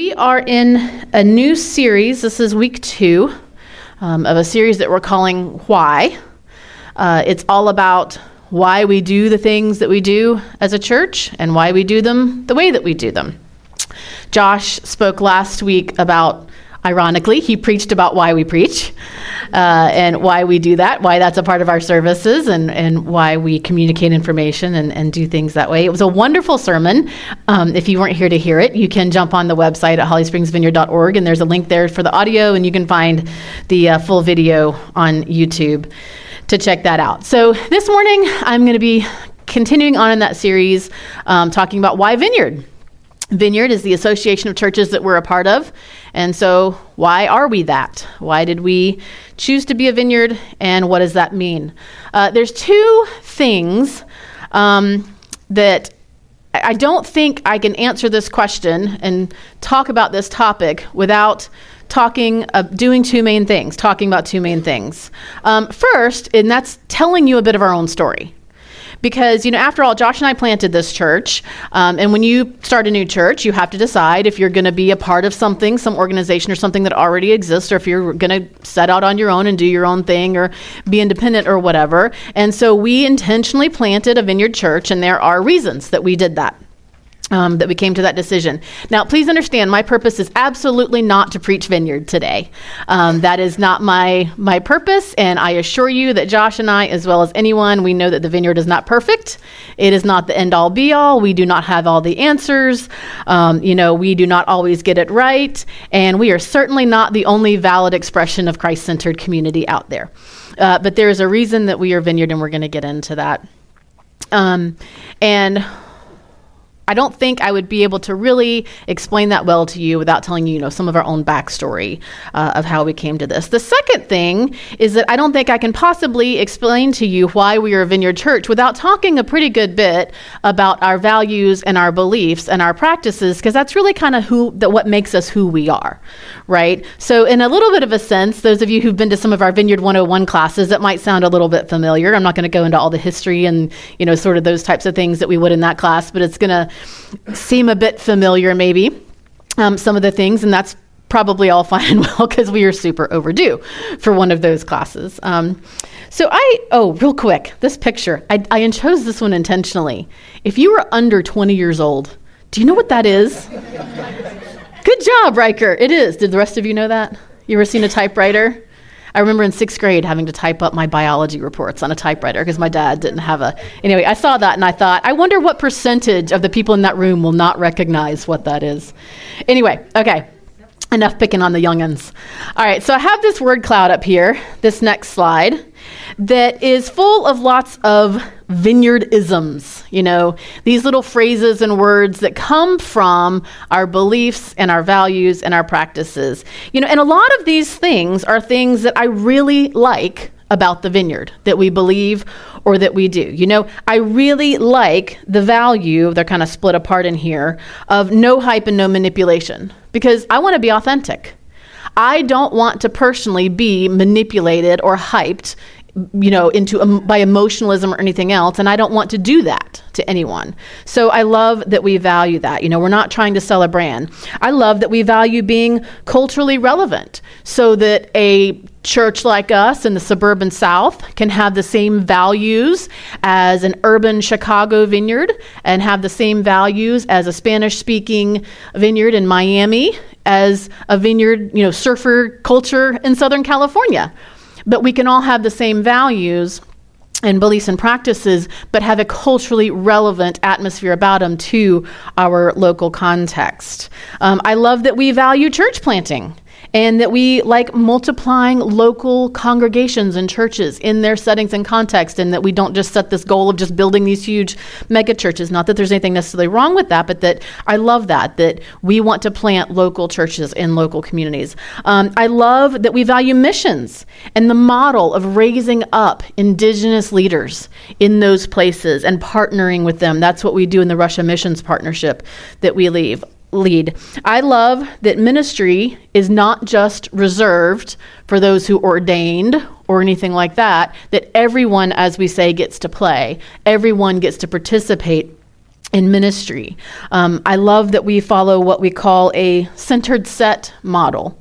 We are in a new series. This is week two um, of a series that we're calling Why. Uh, it's all about why we do the things that we do as a church and why we do them the way that we do them. Josh spoke last week about Ironically, he preached about why we preach uh, and why we do that, why that's a part of our services, and, and why we communicate information and, and do things that way. It was a wonderful sermon. Um, if you weren't here to hear it, you can jump on the website at hollyspringsvineyard.org, and there's a link there for the audio, and you can find the uh, full video on YouTube to check that out. So this morning, I'm going to be continuing on in that series, um, talking about why Vineyard. Vineyard is the association of churches that we're a part of. And so, why are we that? Why did we choose to be a vineyard? And what does that mean? Uh, there's two things um, that I don't think I can answer this question and talk about this topic without talking, uh, doing two main things, talking about two main things. Um, first, and that's telling you a bit of our own story because you know after all josh and i planted this church um, and when you start a new church you have to decide if you're going to be a part of something some organization or something that already exists or if you're going to set out on your own and do your own thing or be independent or whatever. And so we intentionally planted a vineyard church and there are reasons that we did that um, that we came to that decision. Now, please understand, my purpose is absolutely not to preach vineyard today. Um, that is not my my purpose, and I assure you that Josh and I, as well as anyone, we know that the vineyard is not perfect. It is not the end all be all. We do not have all the answers. Um, you know, we do not always get it right, and we are certainly not the only valid expression of Christ centered community out there. Uh, but there is a reason that we are vineyard, and we're going to get into that. Um, and I don't think I would be able to really explain that well to you without telling you, you know, some of our own backstory uh, of how we came to this. The second thing is that I don't think I can possibly explain to you why we are a Vineyard Church without talking a pretty good bit about our values and our beliefs and our practices, because that's really kind of who that what makes us who we are, right? So, in a little bit of a sense, those of you who've been to some of our Vineyard 101 classes, that might sound a little bit familiar. I'm not going to go into all the history and you know sort of those types of things that we would in that class, but it's going to seem a bit familiar, maybe, um, some of the things, and that's probably all fine and well because we are super overdue for one of those classes. Um, so I, oh, real quick, this picture, I, I chose this one intentionally. If you were under 20 years old, do you know what that is? Good job, Riker. It is. Did the rest of you know that? You ever seen a typewriter? I remember in sixth grade having to type up my biology reports on a typewriter because my dad didn't have a. Anyway, I saw that and I thought, I wonder what percentage of the people in that room will not recognize what that is. Anyway, okay, enough picking on the youngins. All right, so I have this word cloud up here, this next slide, that is full of lots of vineyardisms, you know, these little phrases and words that come from our beliefs and our values and our practices. You know, and a lot of these things are things that I really like about the vineyard that we believe or that we do. You know, I really like the value, they're kind of split apart in here, of no hype and no manipulation because I want to be authentic. I don't want to personally be manipulated or hyped you know into um, by emotionalism or anything else and i don't want to do that to anyone so i love that we value that you know we're not trying to sell a brand i love that we value being culturally relevant so that a church like us in the suburban south can have the same values as an urban chicago vineyard and have the same values as a spanish speaking vineyard in miami as a vineyard you know surfer culture in southern california but we can all have the same values and beliefs and practices, but have a culturally relevant atmosphere about them to our local context. Um, I love that we value church planting and that we like multiplying local congregations and churches in their settings and context, and that we don't just set this goal of just building these huge mega churches. Not that there's anything necessarily wrong with that, but that I love that, that we want to plant local churches in local communities. Um, I love that we value missions and the model of raising up indigenous leaders in those places and partnering with them. That's what we do in the Russia Missions Partnership that we leave lead. I love that ministry is not just reserved for those who ordained or anything like that, that everyone, as we say, gets to play, everyone gets to participate in ministry. Um, I love that we follow what we call a centered set model,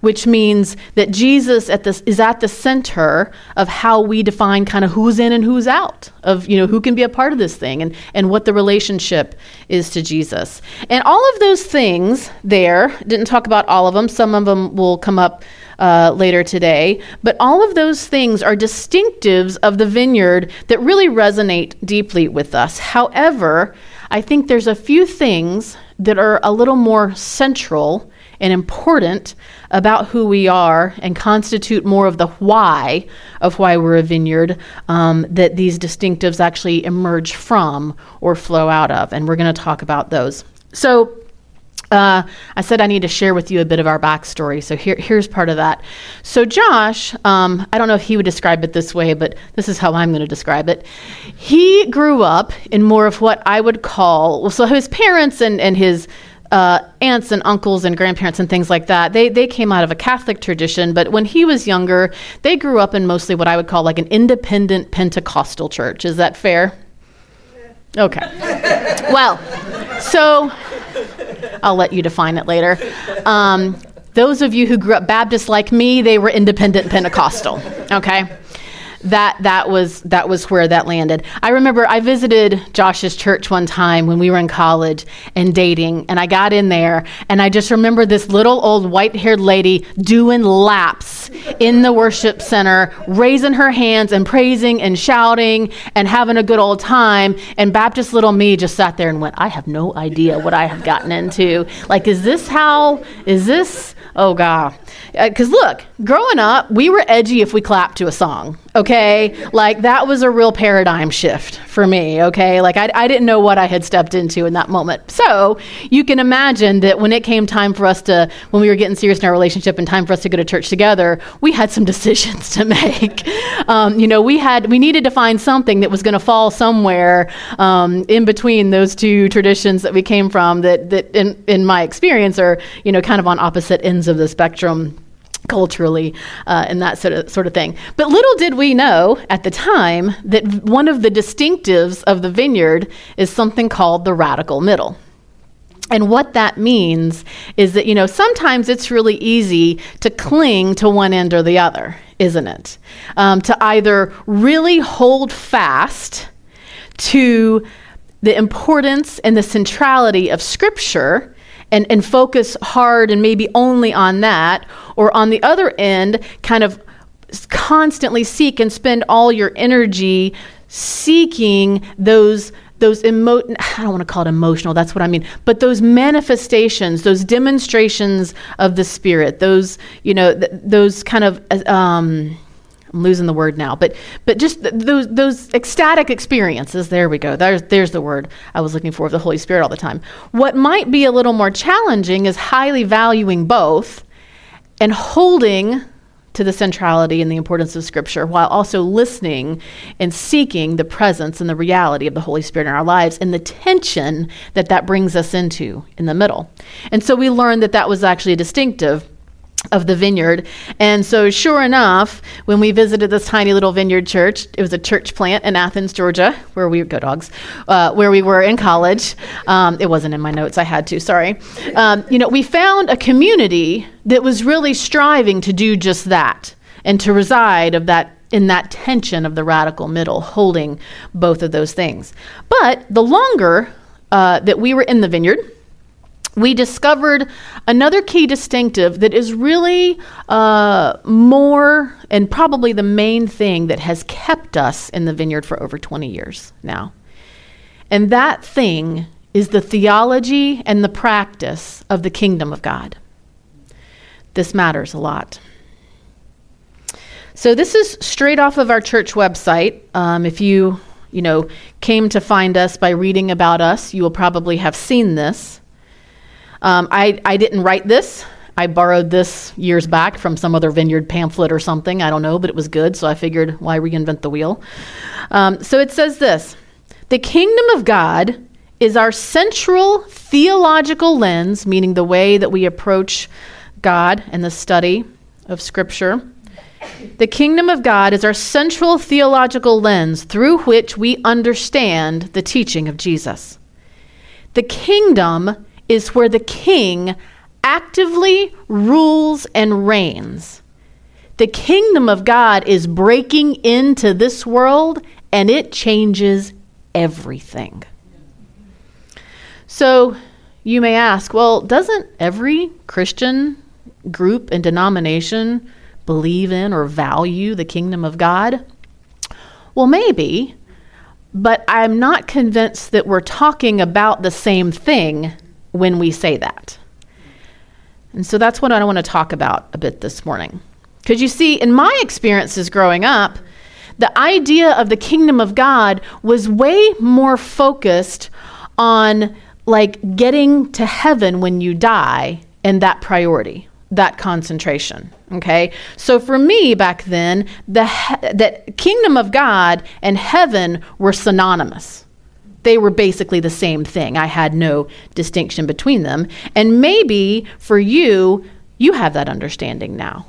which means that Jesus at this is at the center of how we define kind of who's in and who's out, of you know who can be a part of this thing and, and what the relationship is to Jesus. And all of those things there, didn't talk about all of them, some of them will come up uh, later today. But all of those things are distinctives of the vineyard that really resonate deeply with us. However, I think there's a few things that are a little more central and important about who we are and constitute more of the why of why we're a vineyard um, that these distinctives actually emerge from or flow out of. And we're going to talk about those. So, uh, I said I need to share with you a bit of our backstory. So here, here's part of that. So Josh, um, I don't know if he would describe it this way, but this is how I'm going to describe it. He grew up in more of what I would call well, so his parents and and his uh, aunts and uncles and grandparents and things like that, they, they came out of a Catholic tradition, but when he was younger, they grew up in mostly what I would call like an independent Pentecostal church. Is that fair? Okay. well, so I'll let you define it later. Um, those of you who grew up Baptist like me, they were independent Pentecostal. Okay that that was that was where that landed. I remember I visited Josh's church one time when we were in college and dating, and I got in there, and I just remember this little old white-haired lady doing laps in the worship center, raising her hands and praising and shouting and having a good old time. And Baptist little me just sat there and went, "I have no idea what I have gotten into. Like, is this how? Is this?" Oh God. Because uh, look, growing up, we were edgy if we clapped to a song, okay? Like that was a real paradigm shift for me, okay? Like I, I didn't know what I had stepped into in that moment. So you can imagine that when it came time for us to, when we were getting serious in our relationship and time for us to go to church together, we had some decisions to make. um, you know, we had, we needed to find something that was going to fall somewhere um, in between those two traditions that we came from that, that in, in my experience are, you know, kind of on opposite ends of the spectrum culturally uh, and that sort of sort of thing. But little did we know at the time that one of the distinctives of the vineyard is something called the radical middle. And what that means is that, you know, sometimes it's really easy to cling to one end or the other, isn't it? Um, to either really hold fast to the importance and the centrality of Scripture and, and focus hard and maybe only on that, or on the other end, kind of constantly seek and spend all your energy seeking those those emo I don't want to call it emotional, that's what I mean, but those manifestations, those demonstrations of the spirit, those, you know, th- those kind of um, I'm losing the word now, but but just th- those those ecstatic experiences. There we go. There's there's the word I was looking for of the Holy Spirit all the time. What might be a little more challenging is highly valuing both and holding to the centrality and the importance of Scripture while also listening and seeking the presence and the reality of the Holy Spirit in our lives and the tension that that brings us into in the middle. And so we learned that that was actually a distinctive of the vineyard. And so, sure enough, when we visited this tiny little vineyard church, it was a church plant in Athens, Georgia, where we go dogs, uh, where we were in college. Um, it wasn't in my notes; I had to. Sorry. Um, you know, we found a community that was really striving to do just that and to reside of that in that tension of the radical middle, holding both of those things. But the longer uh, that we were in the vineyard, we discovered another key distinctive that is really uh, more and probably the main thing that has kept us in the vineyard for over 20 years now. And that thing is the theology and the practice of the kingdom of God. This matters a lot. So this is straight off of our church website. Um, if you, you know, came to find us by reading about us, you will probably have seen this. Um, I, I didn't write this. I borrowed this years back from some other vineyard pamphlet or something. I don't know, but it was good, so I figured why reinvent the wheel? Um, so it says this The kingdom of God is our central theological lens, meaning the way that we approach God and the study of Scripture. The kingdom of God is our central theological lens through which we understand the teaching of Jesus. The kingdom is where the king actively rules and reigns. The kingdom of God is breaking into this world and it changes everything. So you may ask, well, doesn't every Christian group and denomination believe in or value the kingdom of God? Well, maybe, but I'm not convinced that we're talking about the same thing when we say that. And so that's what I want to talk about a bit this morning. Because you see, in my experiences growing up, the idea of the kingdom of God was way more focused on like getting to heaven when you die and that priority, that concentration. Okay, so for me back then, the he- that kingdom of God and heaven were synonymous. They were basically the same thing. I had no distinction between them. And maybe for you, you have that understanding now.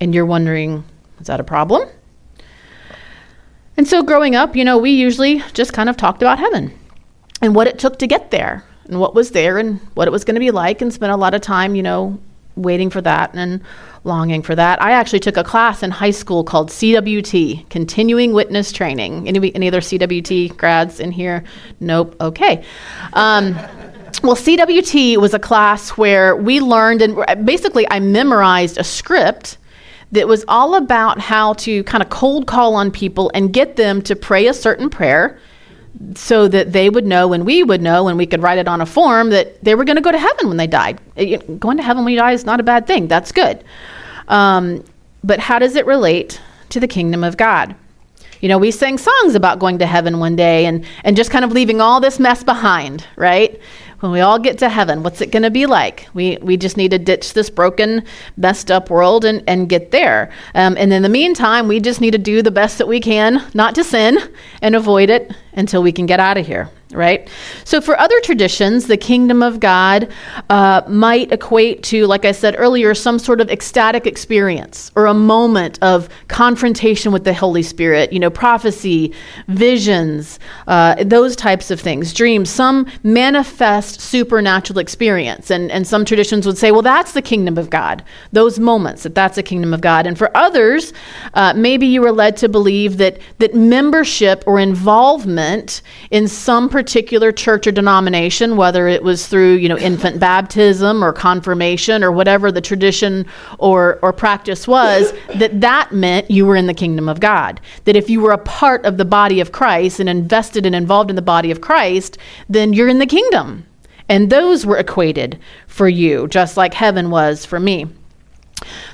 And you're wondering, is that a problem? And so growing up, you know, we usually just kind of talked about heaven and what it took to get there and what was there and what it was going to be like and spent a lot of time, you know, waiting for that and longing for that. I actually took a class in high school called CWT, Continuing Witness Training. Any, any other CWT grads in here? Nope. Okay. Um, well, CWT was a class where we learned, and basically, I memorized a script that was all about how to kind of cold call on people and get them to pray a certain prayer so that they would know and we would know and we could write it on a form that they were going to go to heaven when they died. Going to heaven when you die is not a bad thing. That's good. Um, but how does it relate to the kingdom of God? You know, we sang songs about going to heaven one day and, and just kind of leaving all this mess behind, right? When we all get to heaven, what's it going to be like? We, we just need to ditch this broken, messed up world and, and get there. Um, and in the meantime, we just need to do the best that we can not to sin and avoid it until we can get out of here right? So, for other traditions, the kingdom of God uh, might equate to, like I said earlier, some sort of ecstatic experience or a moment of confrontation with the Holy Spirit, you know, prophecy, visions, uh, those types of things, dreams, some manifest supernatural experience. And, and some traditions would say, well, that's the kingdom of God, those moments, that that's the kingdom of God. And for others, uh, maybe you were led to believe that, that membership or involvement in some particular particular church or denomination, whether it was through, you know, infant baptism or confirmation or whatever the tradition or, or practice was, that that meant you were in the kingdom of God. That if you were a part of the body of Christ and invested and involved in the body of Christ, then you're in the kingdom. And those were equated for you, just like heaven was for me.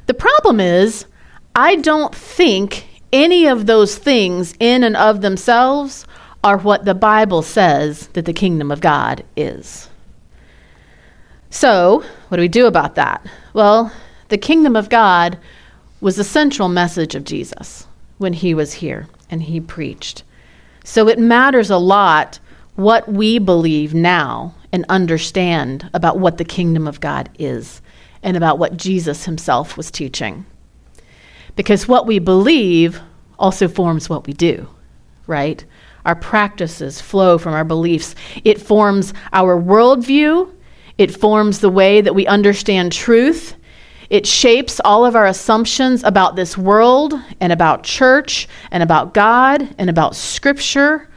The problem is, I don't think any of those things in and of themselves are what the Bible says that the kingdom of God is. So, what do we do about that? Well, the kingdom of God was the central message of Jesus when he was here and he preached. So, it matters a lot what we believe now and understand about what the kingdom of God is and about what Jesus himself was teaching. Because what we believe also forms what we do, right? Our practices flow from our beliefs. It forms our worldview, it forms the way that we understand truth. It shapes all of our assumptions about this world and about church and about God and about Scripture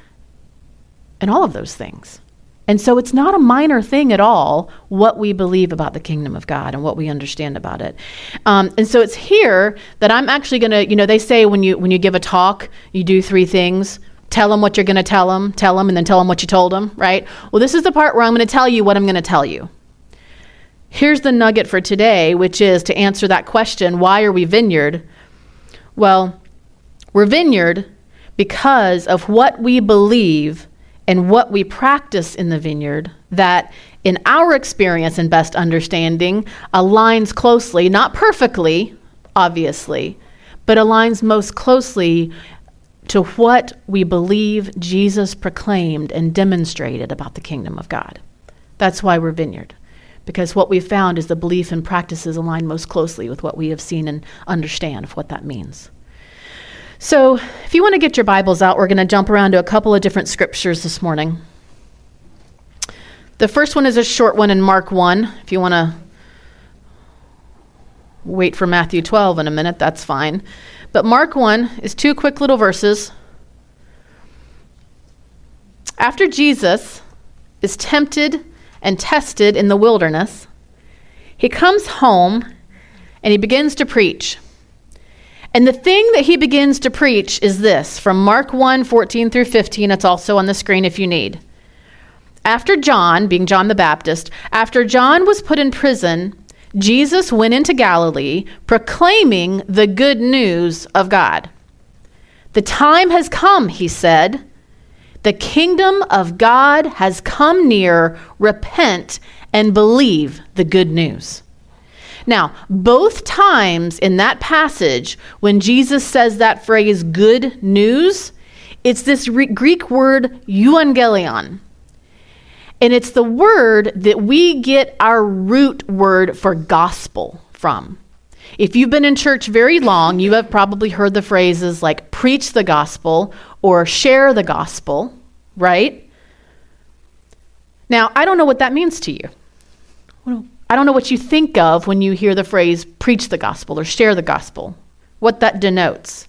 and all of those things. And so it's not a minor thing at all what we believe about the kingdom of God and what we understand about it. Um, and so it's here that I'm actually going to, you know, they say when you when you give a talk, you do three things tell them what you're going to tell them, tell them, and then tell them what you told them, right? Well, this is the part where I'm going to tell you what I'm going to tell you. Here's the nugget for today, which is to answer that question why are we vineyard? Well, we're vineyard because of what we believe and what we practice in the vineyard that in our experience and best understanding aligns closely, not perfectly, obviously, but aligns most closely to what we believe Jesus proclaimed and demonstrated about the kingdom of God. That's why we're vineyard. Because what we've found is the belief and practices align most closely with what we have seen and understand of what that means. So, if you want to get your Bibles out, we're going to jump around to a couple of different scriptures this morning. The first one is a short one in Mark 1. If you want to wait for Matthew 12 in a minute, that's fine. But Mark 1 is two quick little verses. After Jesus is tempted and tested in the wilderness, he comes home and he begins to preach. And the thing that he begins to preach is this from Mark 1 14 through 15. It's also on the screen if you need. After John, being John the Baptist, after John was put in prison, Jesus went into Galilee proclaiming the good news of God. The time has come, he said. The kingdom of God has come near. Repent and believe the good news. Now, both times in that passage, when Jesus says that phrase, good news, it's this re- Greek word euangelion. And it's the word that we get our root word for gospel from. If you've been in church very long, you have probably heard the phrases like preach the gospel or share the gospel, right? Now, I don't know what that means to you. I don't know what you think of when you hear the phrase preach the gospel or share the gospel, what that denotes.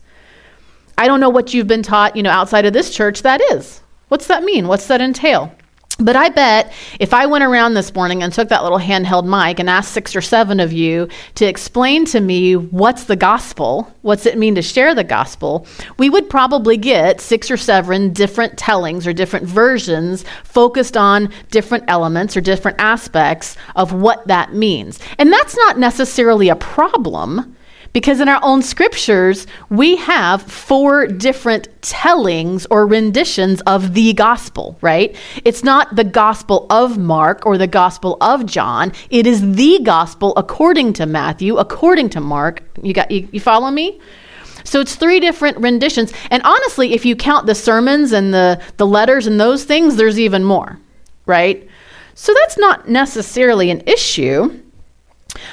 I don't know what you've been taught, you know, outside of this church that is. What's that mean? What's that entail? But I bet if I went around this morning and took that little handheld mic and asked six or seven of you to explain to me what's the gospel, what's it mean to share the gospel, we would probably get six or seven different tellings or different versions focused on different elements or different aspects of what that means. And that's not necessarily a problem because in our own scriptures, we have four different tellings or renditions of the gospel, right? It's not the gospel of Mark or the gospel of John. It is the gospel according to Matthew, according to Mark. You got you, you follow me? So it's three different renditions. And honestly, if you count the sermons and the, the letters and those things, there's even more, right? So that's not necessarily an issue.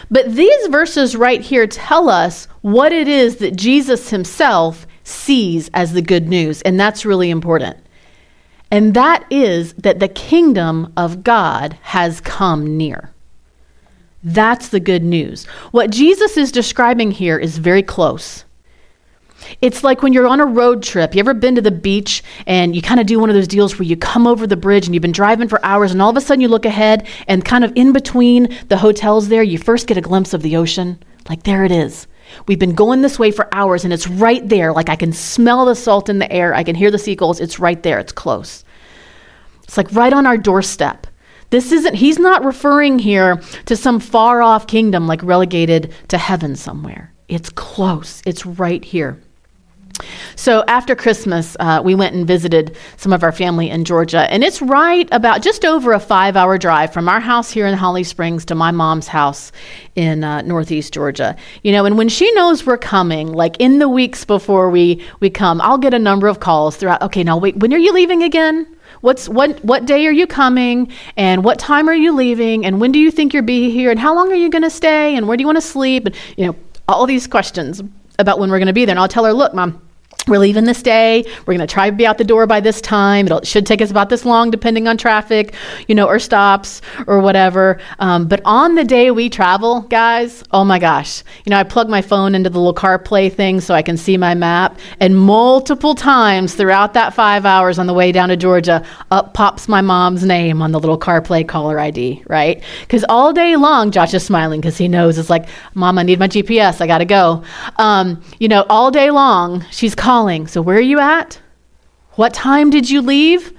But these verses right here tell us what it is that Jesus himself sees as the good news, and that's really important. And that is that the kingdom of God has come near. That's the good news. What Jesus is describing here is very close. It's like when you're on a road trip. You ever been to the beach and you kind of do one of those deals where you come over the bridge and you've been driving for hours and all of a sudden you look ahead and kind of in between the hotels there, you first get a glimpse of the ocean. Like there it is. We've been going this way for hours and it's right there. Like I can smell the salt in the air. I can hear the seagulls. It's right there. It's close. It's like right on our doorstep. This isn't, he's not referring here to some far off kingdom like relegated to heaven somewhere. It's close. It's right here. So after Christmas, uh, we went and visited some of our family in Georgia, and it's right about just over a five-hour drive from our house here in Holly Springs to my mom's house in uh, Northeast Georgia. You know, and when she knows we're coming, like in the weeks before we we come, I'll get a number of calls throughout. Okay, now wait, when are you leaving again? What's what what day are you coming and what time are you leaving and when do you think you'll be here and how long are you going to stay and where do you want to sleep and you know all these questions about when we're going to be there. And I'll tell her, look, mom, we're leaving this day. We're going to try to be out the door by this time. It'll, it should take us about this long, depending on traffic, you know, or stops or whatever. Um, but on the day we travel, guys, oh my gosh, you know, I plug my phone into the little CarPlay thing so I can see my map. And multiple times throughout that five hours on the way down to Georgia, up pops my mom's name on the little CarPlay caller ID, right? Because all day long, Josh is smiling because he knows it's like, Mom, I need my GPS. I got to go. Um, you know, all day long, she's calling. So, where are you at? What time did you leave?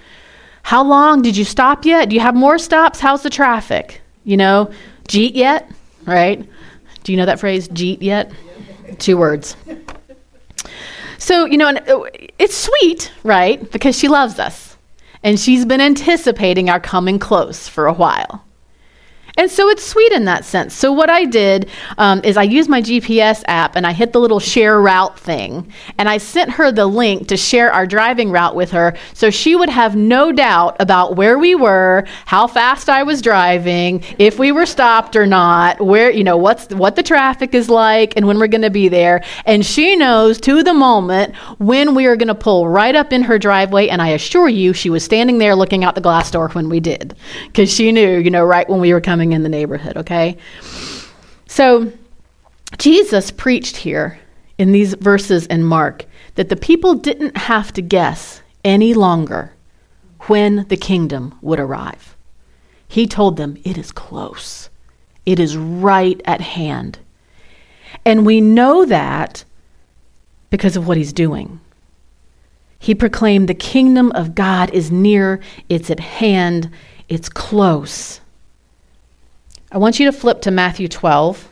How long did you stop yet? Do you have more stops? How's the traffic? You know, jeet yet? Right? Do you know that phrase, jeet yet? Two words. So, you know, uh, it's sweet, right? Because she loves us. And she's been anticipating our coming close for a while. And so it's sweet in that sense. So what I did um, is I used my GPS app and I hit the little share route thing, and I sent her the link to share our driving route with her, so she would have no doubt about where we were, how fast I was driving, if we were stopped or not, where you know what's what the traffic is like, and when we're going to be there. And she knows to the moment when we are going to pull right up in her driveway. And I assure you, she was standing there looking out the glass door when we did, because she knew, you know, right when we were coming in the neighborhood, okay? So, Jesus preached here in these verses in Mark that the people didn't have to guess any longer when the kingdom would arrive. He told them, It is close, it is right at hand. And we know that because of what he's doing. He proclaimed, The kingdom of God is near, it's at hand, it's close. I want you to flip to Matthew 12.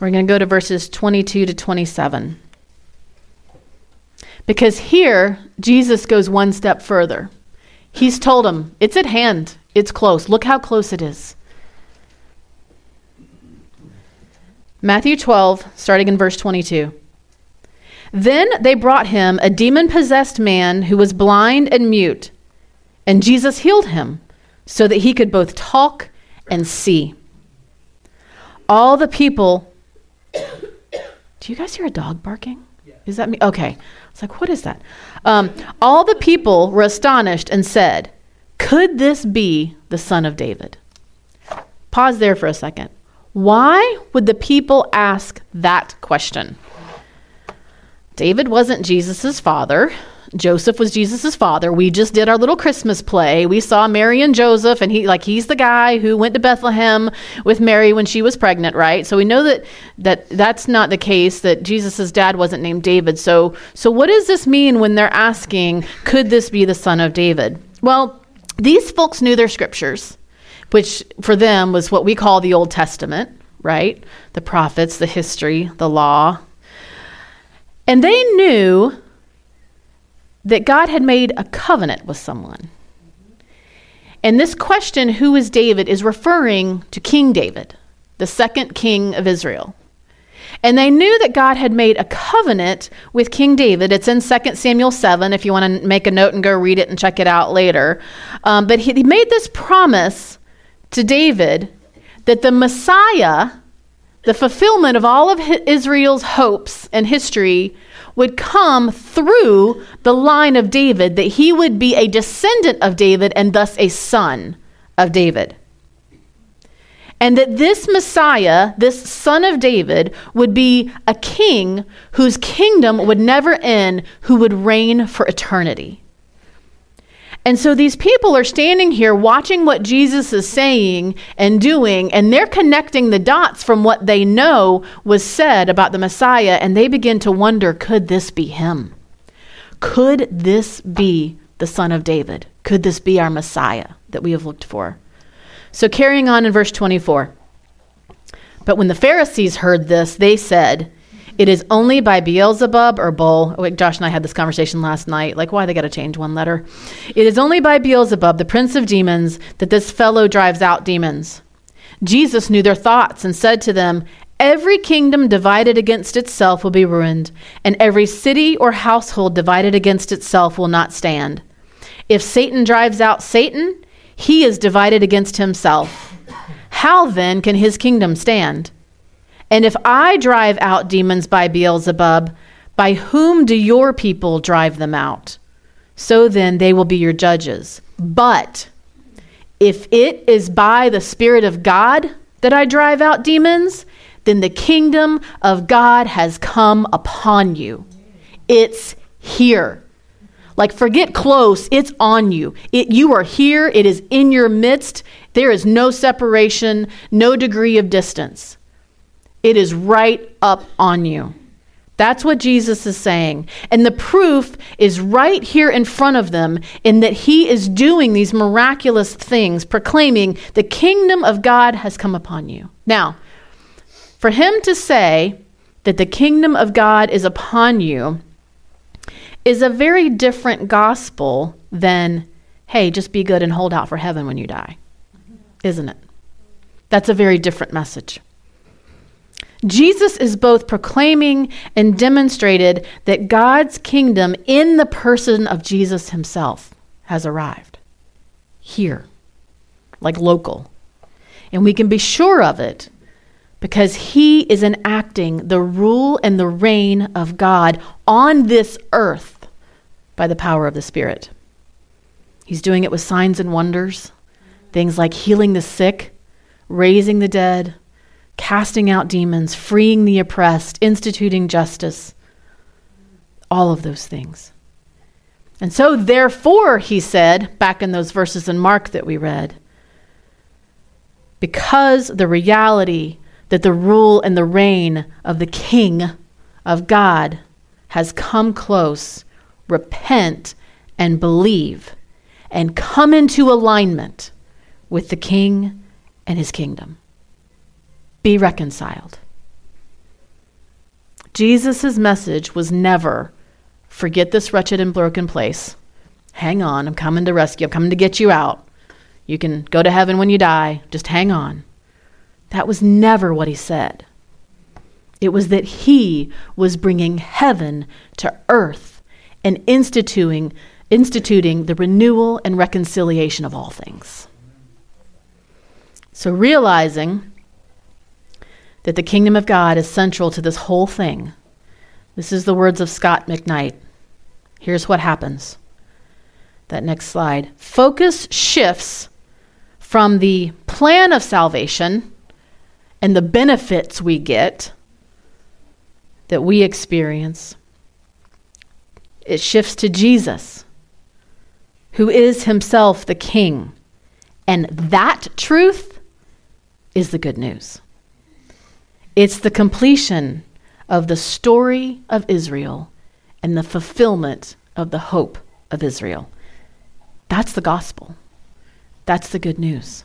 We're going to go to verses 22 to 27. Because here, Jesus goes one step further. He's told them, It's at hand, it's close. Look how close it is. Matthew 12, starting in verse 22. Then they brought him a demon possessed man who was blind and mute, and Jesus healed him so that he could both talk and see. All the people. Do you guys hear a dog barking? Is that me? Okay. It's like, what is that? Um, all the people were astonished and said, Could this be the son of David? Pause there for a second. Why would the people ask that question? David wasn't Jesus' father. Joseph was Jesus's father. We just did our little Christmas play. We saw Mary and Joseph, and he like he's the guy who went to Bethlehem with Mary when she was pregnant, right? So we know that that that's not the case. That Jesus's dad wasn't named David. So so what does this mean when they're asking, could this be the son of David? Well, these folks knew their scriptures, which for them was what we call the Old Testament, right? The prophets, the history, the law. And they knew that God had made a covenant with someone. And this question, who is David, is referring to King David, the second king of Israel. And they knew that God had made a covenant with King David. It's in 2 Samuel 7, if you want to make a note and go read it and check it out later. Um, but he, he made this promise to David that the Messiah, the fulfillment of all of Israel's hopes and history, would come through the line of David, that he would be a descendant of David and thus a son of David. And that this Messiah, this son of David, would be a king whose kingdom would never end, who would reign for eternity. And so these people are standing here watching what Jesus is saying and doing, and they're connecting the dots from what they know was said about the Messiah, and they begin to wonder could this be him? Could this be the Son of David? Could this be our Messiah that we have looked for? So, carrying on in verse 24. But when the Pharisees heard this, they said, it is only by Beelzebub or Bull. Oh, wait, Josh and I had this conversation last night. Like, why they got to change one letter? It is only by Beelzebub, the prince of demons, that this fellow drives out demons. Jesus knew their thoughts and said to them, Every kingdom divided against itself will be ruined, and every city or household divided against itself will not stand. If Satan drives out Satan, he is divided against himself. How then can his kingdom stand? And if I drive out demons by Beelzebub, by whom do your people drive them out? So then they will be your judges. But if it is by the Spirit of God that I drive out demons, then the kingdom of God has come upon you. It's here. Like, forget close, it's on you. It, you are here, it is in your midst. There is no separation, no degree of distance. It is right up on you. That's what Jesus is saying. And the proof is right here in front of them in that he is doing these miraculous things, proclaiming the kingdom of God has come upon you. Now, for him to say that the kingdom of God is upon you is a very different gospel than, hey, just be good and hold out for heaven when you die. isn't it? That's a very different message. Jesus is both proclaiming and demonstrated that God's kingdom in the person of Jesus himself has arrived here, like local. And we can be sure of it because he is enacting the rule and the reign of God on this earth by the power of the Spirit. He's doing it with signs and wonders, things like healing the sick, raising the dead casting out demons, freeing the oppressed, instituting justice, all of those things. And so, therefore, he said, back in those verses in Mark that we read, because the reality that the rule and the reign of the King of God has come close, repent and believe and come into alignment with the King and his kingdom be reconciled. Jesus' message was never forget this wretched and broken place. Hang on, I'm coming to rescue, I'm coming to get you out. You can go to heaven when you die, just hang on. That was never what he said. It was that he was bringing heaven to earth and instituting, instituting the renewal and reconciliation of all things. So, realizing that the kingdom of God is central to this whole thing. This is the words of Scot McKnight. Here's what happens. That next slide. Focus shifts from the plan of salvation and the benefits we get that we experience. It shifts to Jesus, who is himself the king. And that truth is the good news. It's the completion of the story of Israel and the fulfillment of the hope of Israel. That's the gospel. That's the good news.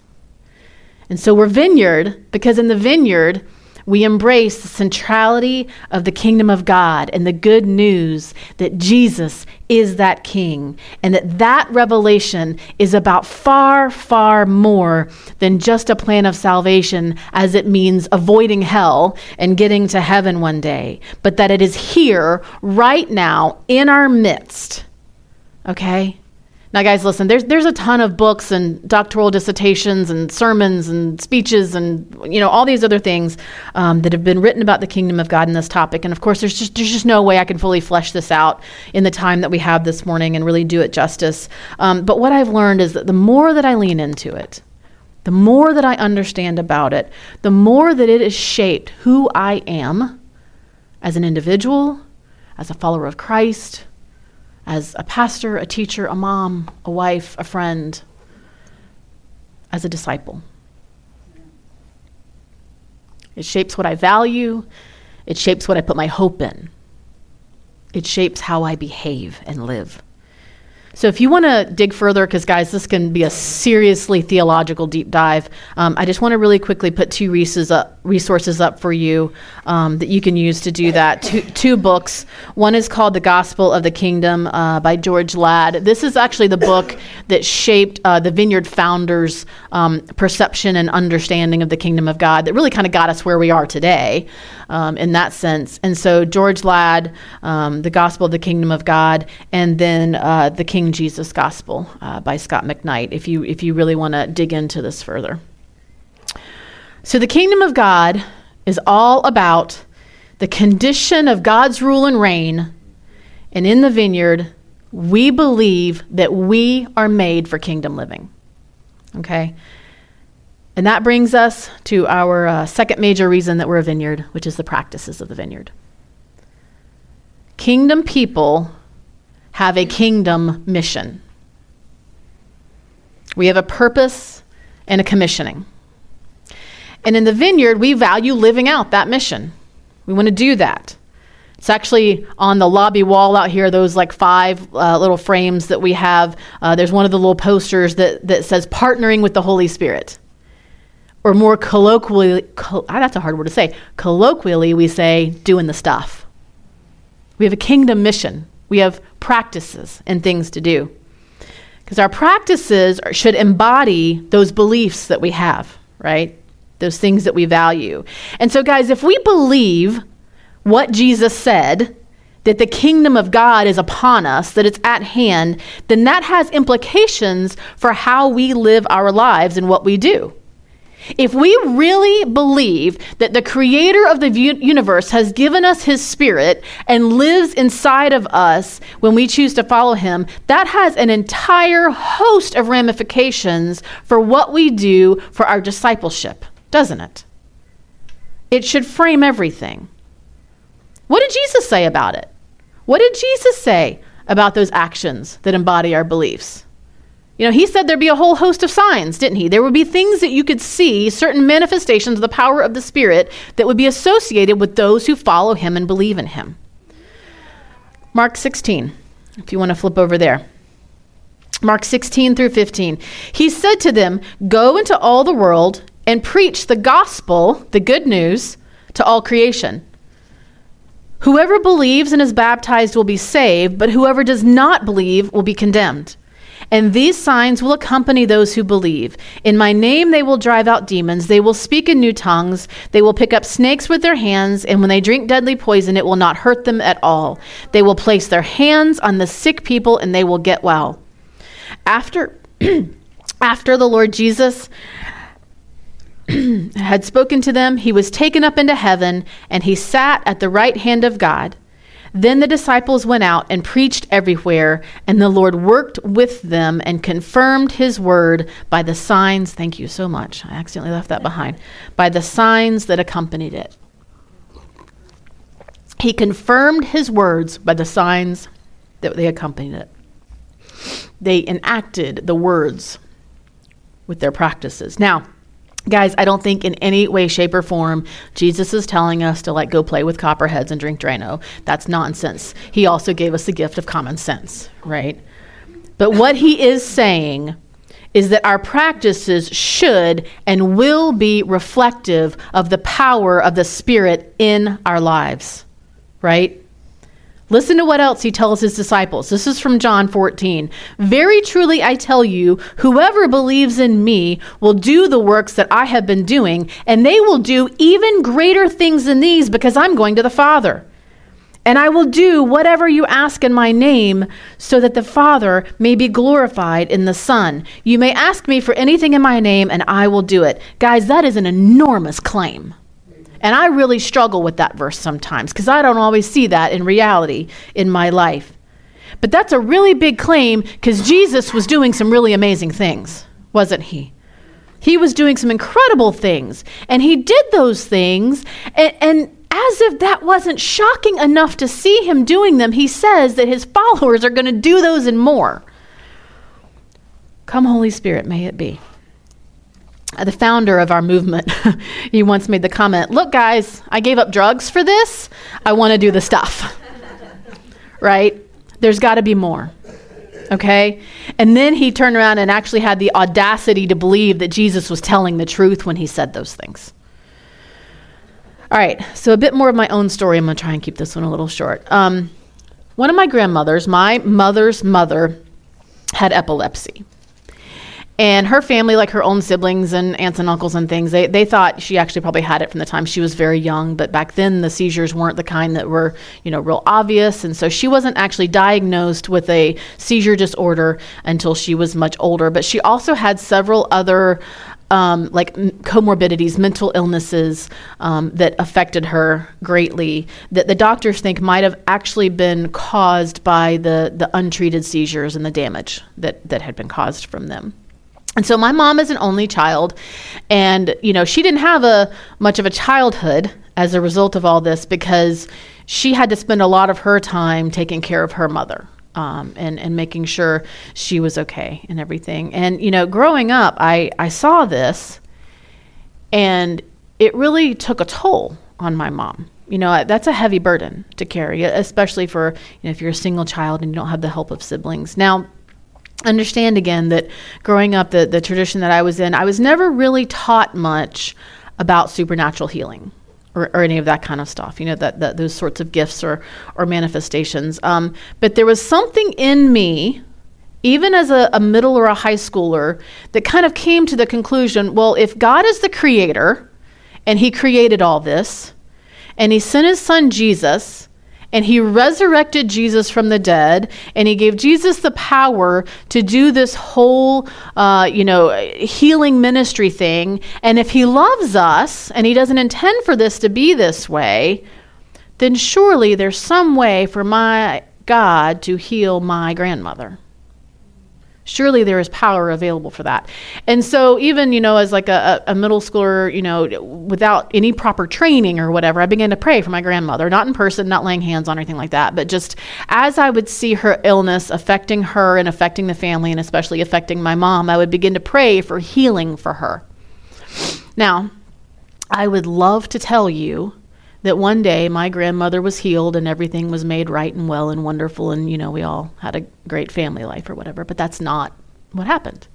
And so we're vineyard because in the vineyard, we embrace the centrality of the kingdom of God and the good news that Jesus is that king and that that revelation is about far far more than just a plan of salvation as it means avoiding hell and getting to heaven one day but that it is here right now in our midst okay now, guys, listen, there's, there's a ton of books and doctoral dissertations and sermons and speeches and, you know, all these other things um, that have been written about the kingdom of God in this topic. And of course, there's just, there's just no way I can fully flesh this out in the time that we have this morning and really do it justice. Um, but what I've learned is that the more that I lean into it, the more that I understand about it, the more that it has shaped who I am as an individual, as a follower of Christ, as a pastor, a teacher, a mom, a wife, a friend, as a disciple. It shapes what I value, it shapes what I put my hope in, it shapes how I behave and live. So, if you want to dig further, because guys, this can be a seriously theological deep dive, um, I just want to really quickly put two resources up, resources up for you um, that you can use to do that. Two, two, books. One is called The Gospel of the Kingdom uh, by George Ladd. This is actually the book that shaped uh, the Vineyard founders' um, perception and understanding of the kingdom of God, that really kind of got us where we are today um, in that sense. And so, George Ladd, um, The Gospel of the Kingdom of God, and then uh, The Jesus Gospel uh, by Scot McKnight, if you, if you really want to dig into this further. So, the kingdom of God is all about the condition of God's rule and reign. And in the vineyard, we believe that we are made for kingdom living. Okay? And that brings us to our uh, second major reason that we're a vineyard, which is the practices of the vineyard. Kingdom people have a kingdom mission. We have a purpose and a commissioning. And in the vineyard, we value living out that mission. We want to do that. It's actually on the lobby wall out here, those like five uh, little frames that we have. Uh, there's one of the little posters that, that says partnering with the Holy Spirit. Or more colloquially, col- ah, that's a hard word to say. Colloquially, we say doing the stuff. We have a kingdom mission. We have practices and things to do. Because our practices should embody those beliefs that we have, right? Those things that we value. And so, guys, if we believe what Jesus said, that the kingdom of God is upon us, that it's at hand, then that has implications for how we live our lives and what we do. If we really believe that the creator of the universe has given us his spirit and lives inside of us when we choose to follow him, that has an entire host of ramifications for what we do for our discipleship, doesn't it? It should frame everything. What did Jesus say about it? What did Jesus say about those actions that embody our beliefs? You know, he said there'd be a whole host of signs, didn't he? There would be things that you could see, certain manifestations of the power of the Spirit that would be associated with those who follow him and believe in him. Mark 16, if you want to flip over there. Mark 16 through 15. He said to them, Go into all the world and preach the gospel, the good news, to all creation. Whoever believes and is baptized will be saved, but whoever does not believe will be condemned. And these signs will accompany those who believe. In my name they will drive out demons, they will speak in new tongues, they will pick up snakes with their hands, and when they drink deadly poison, it will not hurt them at all. They will place their hands on the sick people and they will get well. After after the Lord Jesus had spoken to them, he was taken up into heaven, and he sat at the right hand of God. Then the disciples went out and preached everywhere, and the Lord worked with them and confirmed his word by the signs. Thank you so much. I accidentally left that behind. By the signs that accompanied it. He confirmed his words by the signs that they accompanied it. They enacted the words with their practices. Now, Guys, I don't think in any way, shape, or form Jesus is telling us to like go play with copperheads and drink Drano. That's nonsense. He also gave us the gift of common sense, right? But what he is saying is that our practices should and will be reflective of the power of the Spirit in our lives, right? Listen to what else he tells his disciples. This is from John 14. Very truly I tell you, whoever believes in me will do the works that I have been doing, and they will do even greater things than these because I'm going to the Father. And I will do whatever you ask in my name, so that the Father may be glorified in the Son. You may ask me for anything in my name, and I will do it. Guys, that is an enormous claim. And I really struggle with that verse sometimes because I don't always see that in reality in my life. But that's a really big claim because Jesus was doing some really amazing things, wasn't he? He was doing some incredible things. And he did those things. And, and as if that wasn't shocking enough to see him doing them, he says that his followers are going to do those and more. Come, Holy Spirit, may it be the founder of our movement, he once made the comment Look, guys, I gave up drugs for this. I want to do the stuff. right? There's got to be more. Okay? And then he turned around and actually had the audacity to believe that Jesus was telling the truth when he said those things. All right, so a bit more of my own story. I'm going to try and keep this one a little short. Um, one of my grandmothers, my mother's mother, had epilepsy. And her family, like her own siblings and aunts and uncles and things, they, they thought she actually probably had it from the time she was very young. But back then, the seizures weren't the kind that were, you know, real obvious. And so she wasn't actually diagnosed with a seizure disorder until she was much older. But she also had several other um, like comorbidities, mental illnesses um, that affected her greatly, that the doctors think might have actually been caused by the, the untreated seizures and the damage that, that had been caused from them. And so my mom is an only child, and you know she didn't have a much of a childhood as a result of all this because she had to spend a lot of her time taking care of her mother um, and and making sure she was okay and everything. And you know, growing up, I I saw this, and it really took a toll on my mom. You know, that's a heavy burden to carry, especially for you know if you're a single child and you don't have the help of siblings. Now understand again that growing up, the, the tradition that I was in, I was never really taught much about supernatural healing. Or, or, any of that kind of stuff, you know, that, that those sorts of gifts or, or manifestations. Um, but there was something in me even as a, a middle or a high schooler, that kind of came to the conclusion well, if God is the creator and he created all this, and he sent his son Jesus, and he resurrected Jesus from the dead, and he gave Jesus the power to do this whole, uh, you know, healing ministry thing. And if he loves us and he doesn't intend for this to be this way, then surely there's some way for my God to heal my grandmother. Surely there is power available for that. And so, even, you know, as like a, a, middle schooler, you know, without any proper training or whatever, I began to pray for my grandmother, not in person, not laying hands on anything like that, but just as I would see her illness affecting her and affecting the family and especially affecting my mom, I would begin to pray for healing for her. Now, I would love to tell you that one day my grandmother was healed and everything was made right and well and wonderful and you know we all had a great family life or whatever but that's not what happened.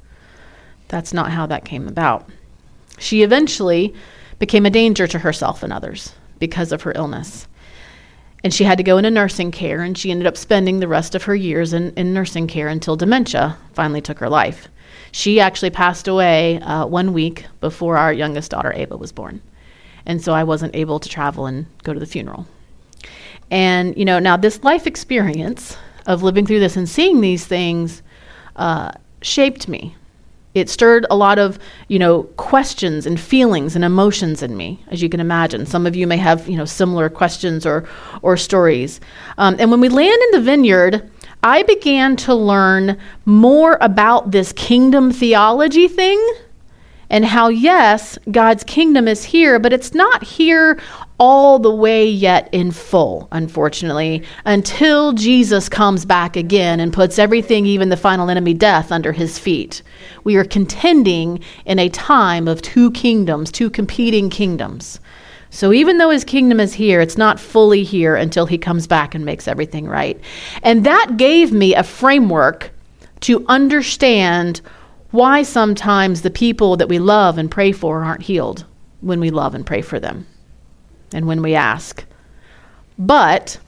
That's not how that came about. She eventually became a danger to herself and others because of her illness. And she had to go into nursing care and she ended up spending the rest of her years in, in nursing care until dementia finally took her life. She actually passed away uh, one week before our youngest daughter ava was born and so I wasn't able to travel and go to the funeral. And, you know, now this life experience of living through this and seeing these things uh, shaped me. It stirred a lot of, you know, questions and feelings and emotions in me, as you can imagine. Some of you may have, you know, similar questions or, or stories. Um, and when we land in the vineyard, I began to learn more about this kingdom theology thing and how, yes, God's kingdom is here, but it's not here all the way yet in full, unfortunately, until Jesus comes back again and puts everything, even the final enemy, death, under his feet. We are contending in a time of two kingdoms, two competing kingdoms. So even though his kingdom is here, it's not fully here until he comes back and makes everything right. And that gave me a framework to understand why sometimes the people that we love and pray for aren't healed when we love and pray for them and when we ask. But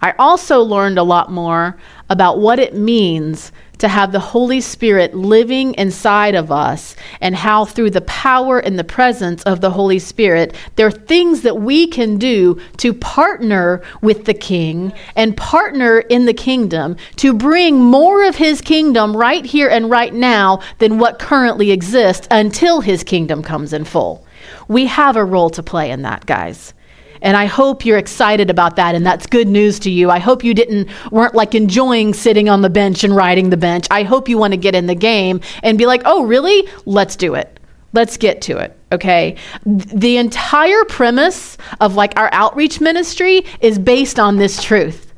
I also learned a lot more about what it means to have the Holy Spirit living inside of us and how, through the power and the presence of the Holy Spirit, there are things that we can do to partner with the King and partner in the kingdom to bring more of His kingdom right here and right now than what currently exists until His kingdom comes in full. We have a role to play in that, guys. And I hope you're excited about that and that's good news to you. I hope you didn't weren't like enjoying sitting on the bench and riding the bench. I hope you want to get in the game and be like, "Oh, really? Let's do it." Let's get to it, okay? The entire premise of like our outreach ministry is based on this truth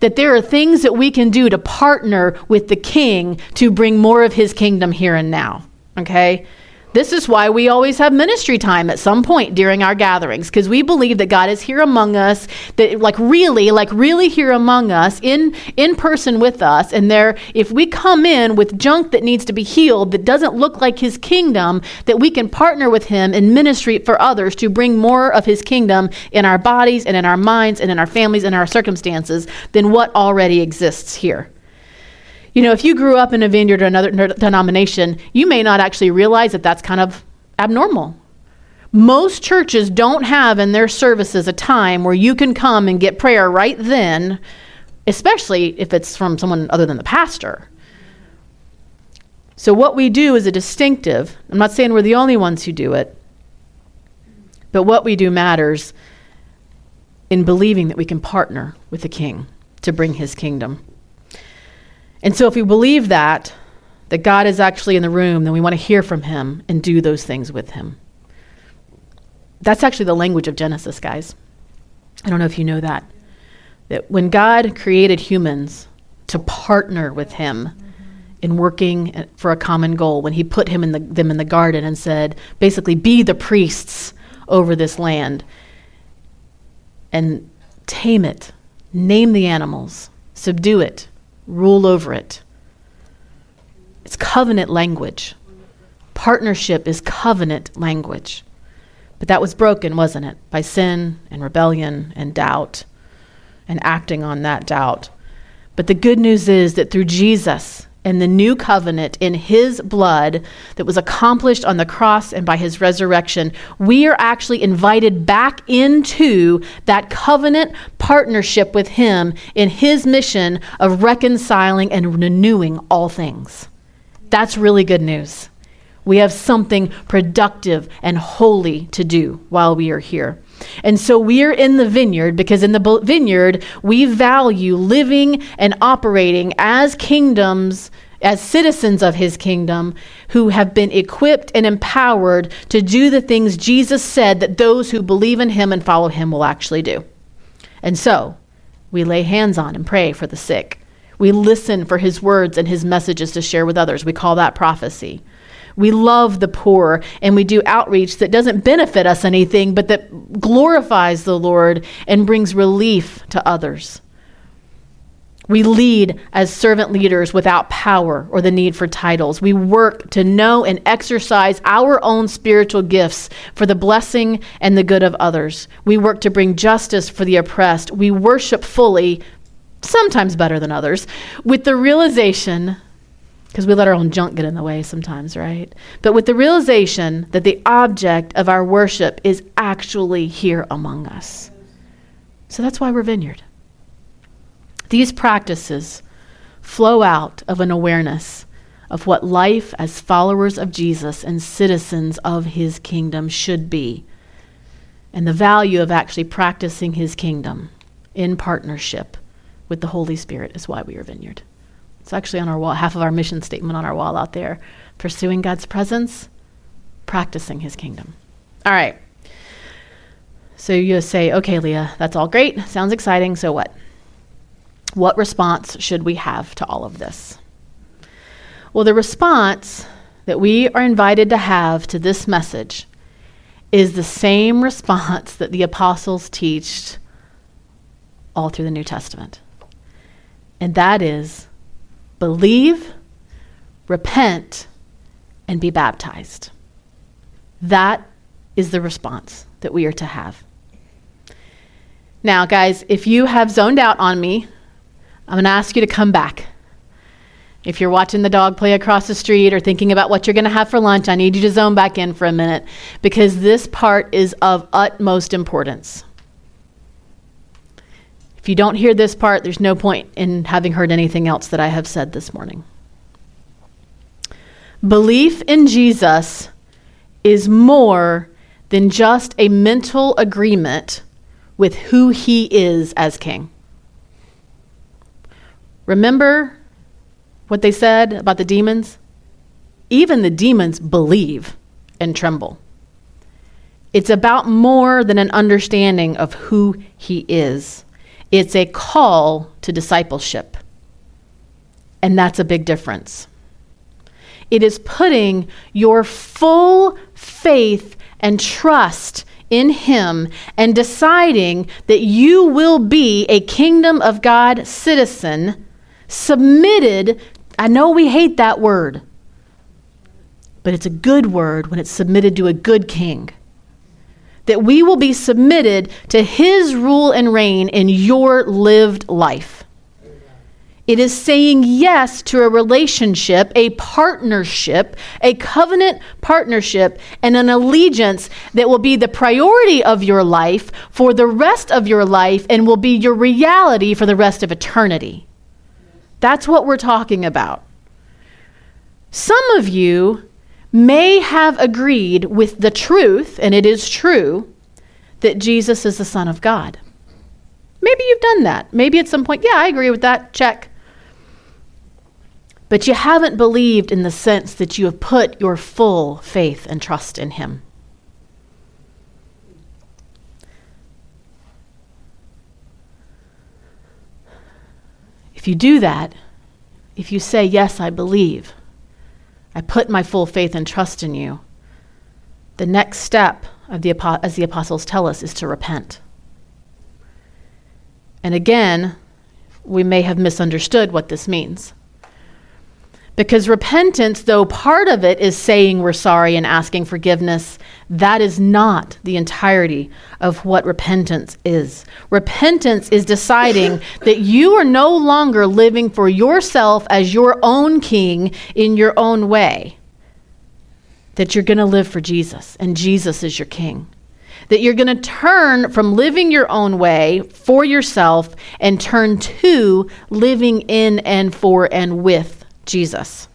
that there are things that we can do to partner with the king to bring more of his kingdom here and now, okay? This is why we always have ministry time at some point during our gatherings because we believe that God is here among us, that like really, like really here among us in in person with us. And there, if we come in with junk that needs to be healed, that doesn't look like His kingdom, that we can partner with Him in ministry for others to bring more of His kingdom in our bodies and in our minds and in our families and our circumstances than what already exists here. You know, if you grew up in a vineyard or another denomination, you may not actually realize that that's kind of abnormal. Most churches don't have in their services a time where you can come and get prayer right then, especially if it's from someone other than the pastor. So, what we do is a distinctive. I'm not saying we're the only ones who do it, but what we do matters in believing that we can partner with the king to bring his kingdom. And so, if we believe that, that God is actually in the room, then we want to hear from him and do those things with him. That's actually the language of Genesis, guys. I don't know if you know that. That when God created humans to partner with him in working for a common goal, when he put him in the, them in the garden and said, basically, be the priests over this land and tame it, name the animals, subdue it, rule over it. It's covenant language. Partnership is covenant language. But that was broken, wasn't it? By sin and rebellion and doubt and acting on that doubt. But the good news is that through Jesus and the new covenant in his blood that was accomplished on the cross and by his resurrection, we are actually invited back into that covenant partnership with him in his mission of reconciling and renewing all things. That's really good news. We have something productive and holy to do while we are here. And so we are in the vineyard because in the vineyard, we value living and operating as kingdoms, as citizens of his kingdom, who have been equipped and empowered to do the things Jesus said that those who believe in him and follow him will actually do. And so we lay hands on and pray for the sick. We listen for his words and his messages to share with others. We call that prophecy. We love the poor and we do outreach that doesn't benefit us anything, but that glorifies the Lord and brings relief to others. We lead as servant leaders without power or the need for titles. We work to know and exercise our own spiritual gifts for the blessing and the good of others. We work to bring justice for the oppressed. We worship fully, sometimes better than others, with the realization because we let our own junk get in the way sometimes, right? But with the realization that the object of our worship is actually here among us. So that's why we're vineyard. These practices flow out of an awareness of what life as followers of Jesus and citizens of his kingdom should be, and the value of actually practicing his kingdom in partnership with the Holy Spirit is why we are vineyard. It's actually on our wall, half of our mission statement on our wall out there. Pursuing God's presence, practicing his kingdom. All right. So you say, okay, Leah, that's all great. Sounds exciting. So what? What response should we have to all of this? Well, the response that we are invited to have to this message is the same response that the apostles teach all through the New Testament. And that is believe, repent, and be baptized. That is the response that we are to have. Now, guys, if you have zoned out on me, I'm going to ask you to come back. If you're watching the dog play across the street or thinking about what you're going to have for lunch, I need you to zone back in for a minute because this part is of utmost importance. If you don't hear this part, there's no point in having heard anything else that I have said this morning. Belief in Jesus is more than just a mental agreement with who he is as king. Remember what they said about the demons? Even the demons believe and tremble. It's about more than an understanding of who he is. It's a call to discipleship. And that's a big difference. It is putting your full faith and trust in Him and deciding that you will be a kingdom of God citizen, submitted. I know we hate that word, but it's a good word when it's submitted to a good king that we will be submitted to his rule and reign in your lived life. It is saying yes to a relationship, a partnership, a covenant partnership, and an allegiance that will be the priority of your life for the rest of your life and will be your reality for the rest of eternity. That's what we're talking about. Some of you may have agreed with the truth, and it is true, that Jesus is the Son of God. Maybe you've done that. Maybe at some point, yeah, I agree with that. Check. But you haven't believed in the sense that you have put your full faith and trust in Him. If you do that, if you say, Yes, I believe, I put my full faith and trust in you. The next step, of the, as the apostles tell us, is to repent. And again, we may have misunderstood what this means. Because repentance, though part of it is saying we're sorry and asking forgiveness, that is not the entirety of what repentance is. Repentance is deciding that you are no longer living for yourself as your own king in your own way, that you're going to live for Jesus, and Jesus is your king. That you're going to turn from living your own way for yourself and turn to living in and for and with Jesus.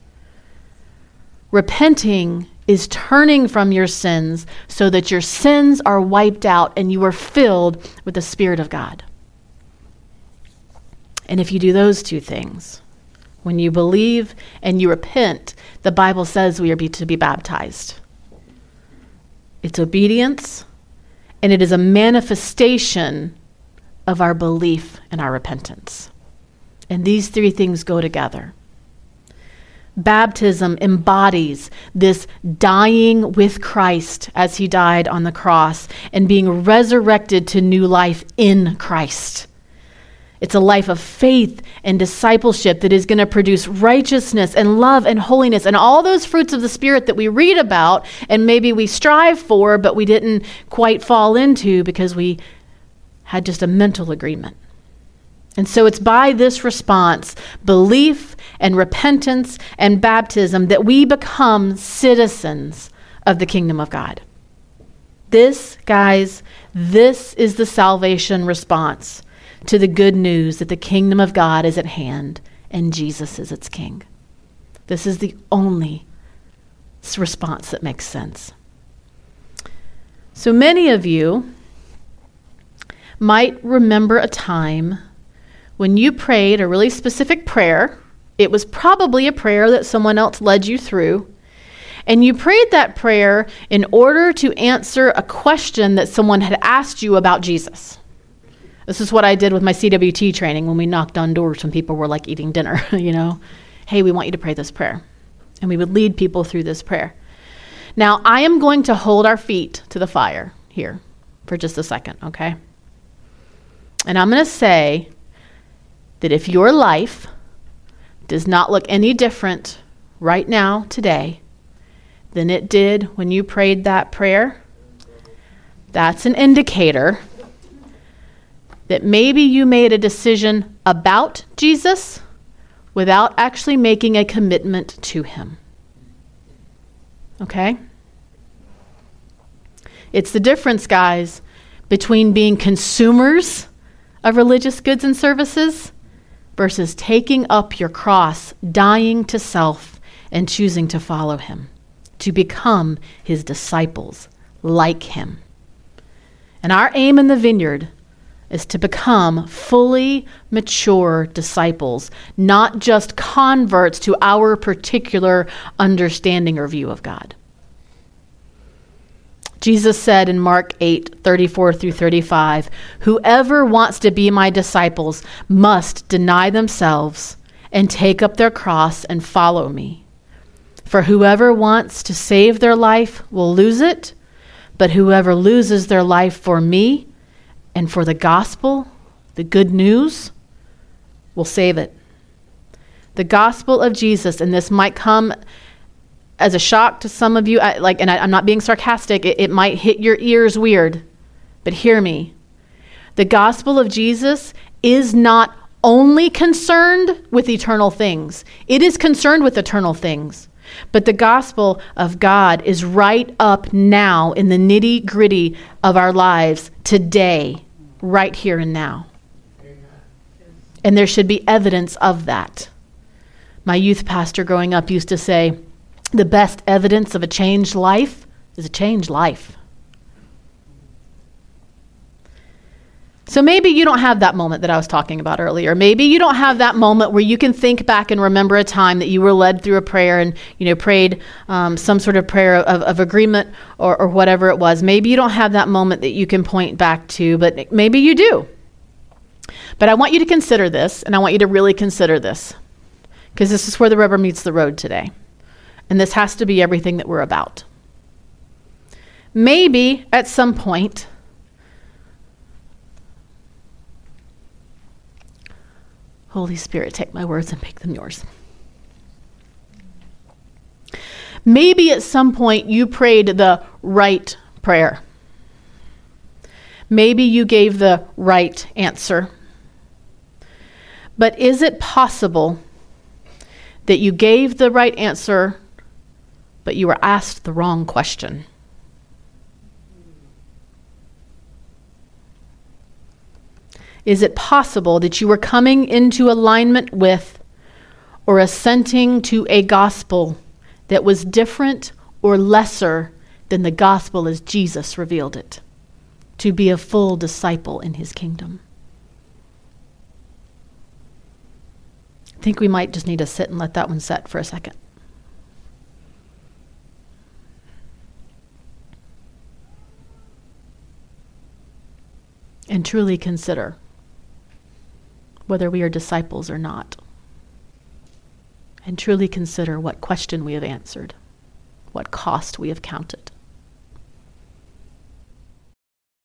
Repenting is turning from your sins so that your sins are wiped out and you are filled with the Spirit of God. And if you do those two things, when you believe and you repent, the Bible says we are to be baptized. It's obedience, and it is a manifestation of our belief and our repentance. And these three things go together. Baptism embodies this dying with Christ as he died on the cross and being resurrected to new life in Christ. It's a life of faith and discipleship that is going to produce righteousness and love and holiness and all those fruits of the Spirit that we read about and maybe we strive for, but we didn't quite fall into because we had just a mental agreement. And so it's by this response, belief and repentance and baptism, that we become citizens of the kingdom of God. This, guys, this is the salvation response to the good news that the kingdom of God is at hand and Jesus is its king. This is the only response that makes sense. So many of you might remember a time when you prayed a really specific prayer, it was probably a prayer that someone else led you through. And you prayed that prayer in order to answer a question that someone had asked you about Jesus. This is what I did with my CWT training when we knocked on doors when people were like eating dinner, you know. Hey, we want you to pray this prayer. And we would lead people through this prayer. Now, I am going to hold our feet to the fire here for just a second, okay? And I'm going to say that if your life does not look any different right now, today, than it did when you prayed that prayer, that's an indicator that maybe you made a decision about Jesus without actually making a commitment to him. Okay? It's the difference, guys, between being consumers of religious goods and services versus taking up your cross, dying to self, and choosing to follow him, to become his disciples like him. And our aim in the vineyard is to become fully mature disciples, not just converts to our particular understanding or view of God. Jesus said in Mark 8, 34 through 35, Whoever wants to be my disciples must deny themselves and take up their cross and follow me. For whoever wants to save their life will lose it, but whoever loses their life for me and for the gospel, the good news, will save it. The gospel of Jesus, and this might come as a shock to some of you, I, like, and I, am not being sarcastic, it, it might hit your ears weird, but hear me. The gospel of Jesus is not only concerned with eternal things, it is concerned with eternal things. But the gospel of God is right up now in the nitty gritty of our lives today, right here and now. And there should be evidence of that. My youth pastor growing up used to say, the best evidence of a changed life is a changed life. So maybe you don't have that moment that I was talking about earlier. Maybe you don't have that moment where you can think back and remember a time that you were led through a prayer and you know prayed um, some sort of prayer of, of agreement or, or whatever it was. Maybe you don't have that moment that you can point back to, but maybe you do. But I want you to consider this, and I want you to really consider this, because this is where the rubber meets the road today. And this has to be everything that we're about. Maybe at some point, Holy Spirit, take my words and make them yours. Maybe at some point you prayed the right prayer. Maybe you gave the right answer. But is it possible that you gave the right answer, but you were asked the wrong question? Is it possible that you were coming into alignment with or assenting to a gospel that was different or lesser than the gospel as Jesus revealed it? To be a full disciple in his kingdom. I think we might just need to sit and let that one set for a second. And truly consider whether we are disciples or not. And truly consider what question we have answered, what cost we have counted.